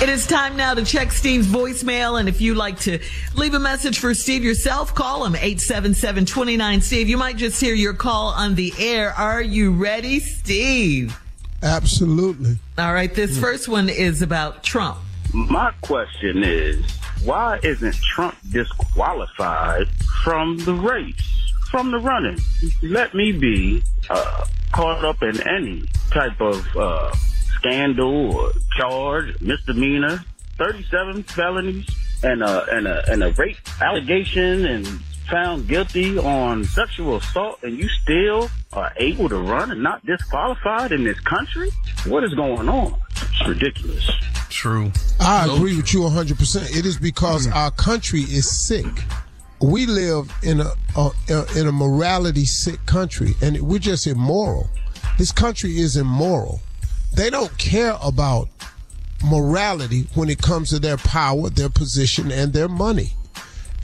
It is time now to check Steve's voicemail. And if you'd like to leave a message for Steve yourself, call him 877-29 Steve. You might just hear your call on the air. Are you ready, Steve? Absolutely. All right. This first one is about Trump. My question is, why isn't Trump disqualified from the race, from the running? Let me be uh, caught up in any type of uh, scandal or charge, misdemeanor, 37 felonies, and a, and a, and a rape allegation and found guilty on sexual assault and you still are able to run and not disqualified in this country? What is going on? It's ridiculous. True. I agree with you 100%. It is because mm-hmm. our country is sick. We live in a, a in a morality sick country and we're just immoral. This country is immoral. They don't care about morality when it comes to their power, their position, and their money.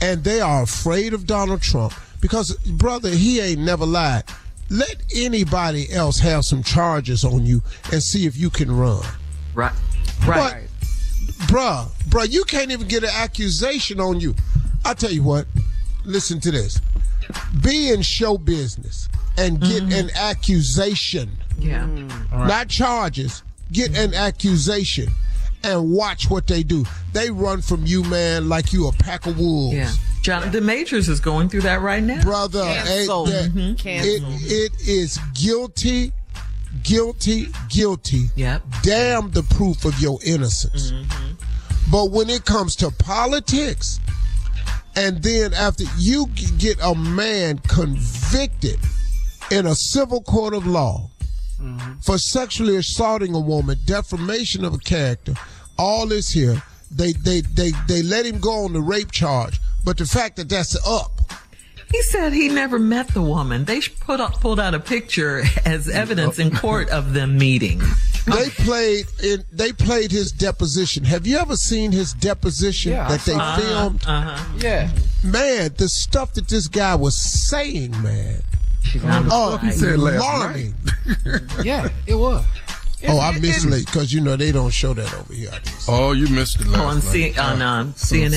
And they are afraid of Donald Trump because, brother, he ain't never lied. Let anybody else have some charges on you and see if you can run. Right. Right. But, bruh, bruh, you can't even get an accusation on you. I tell you what, listen to this. Be in show business and get Mm-hmm. an accusation Yeah. not charges. Get an accusation and watch what they do. They run from you, man, like you a pack of wolves. Yeah. Jonathan Majors is going through that right now. Brother, ain't Cancel. that- Mm-hmm. it, Cancel. it is guilty, guilty, guilty. Yep. Damn the proof of your innocence. But when it comes to politics, and then after you get a man convicted in a civil court of law Mm-hmm. for sexually assaulting a woman, defamation of a character, all this here, they they they they let him go on the rape charge. But the fact that that's up, He said he never met the woman. They put up, pulled out a picture as evidence in court of them meeting. they played in they played his deposition. Have you ever seen his deposition Yeah, that they saw filmed? Uh-huh. Uh-huh. Yeah. Man, the stuff that this guy was saying, man. Oh, he said last alarming. Yeah, it was. Oh, I missed late because you know they don't show that over here. Oh, you missed it last on, night. C- on um, CNN.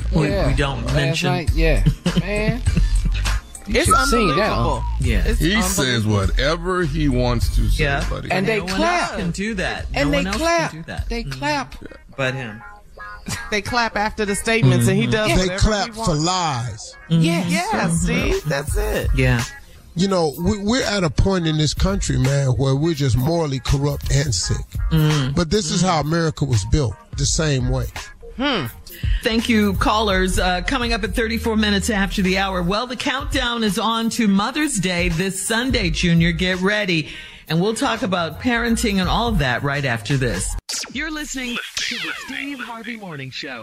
CNN. We, Yeah. we don't Last mention. night, yeah. Man. It's should have seen that. unbelievable. Huh? Yeah. It's He says whatever he wants to say, Yeah. buddy. And they no clap. else can do that. And no they clap. do that. They Mhm. clap. But him. they clap after the statements, and he does. They clap he for wants. lies. Yeah, yeah. See, that's it. Yeah. You know, we, we're at a point in this country, man, where we're just morally corrupt and sick. But this is how America was built, the same way. Hmm. Thank you, callers. Uh, coming up at 34 minutes after the hour. Well, the countdown is on to Mother's Day this Sunday, Junior. Get ready. And we'll talk about parenting and all of that right after this. You're listening to the Steve Harvey Morning Show.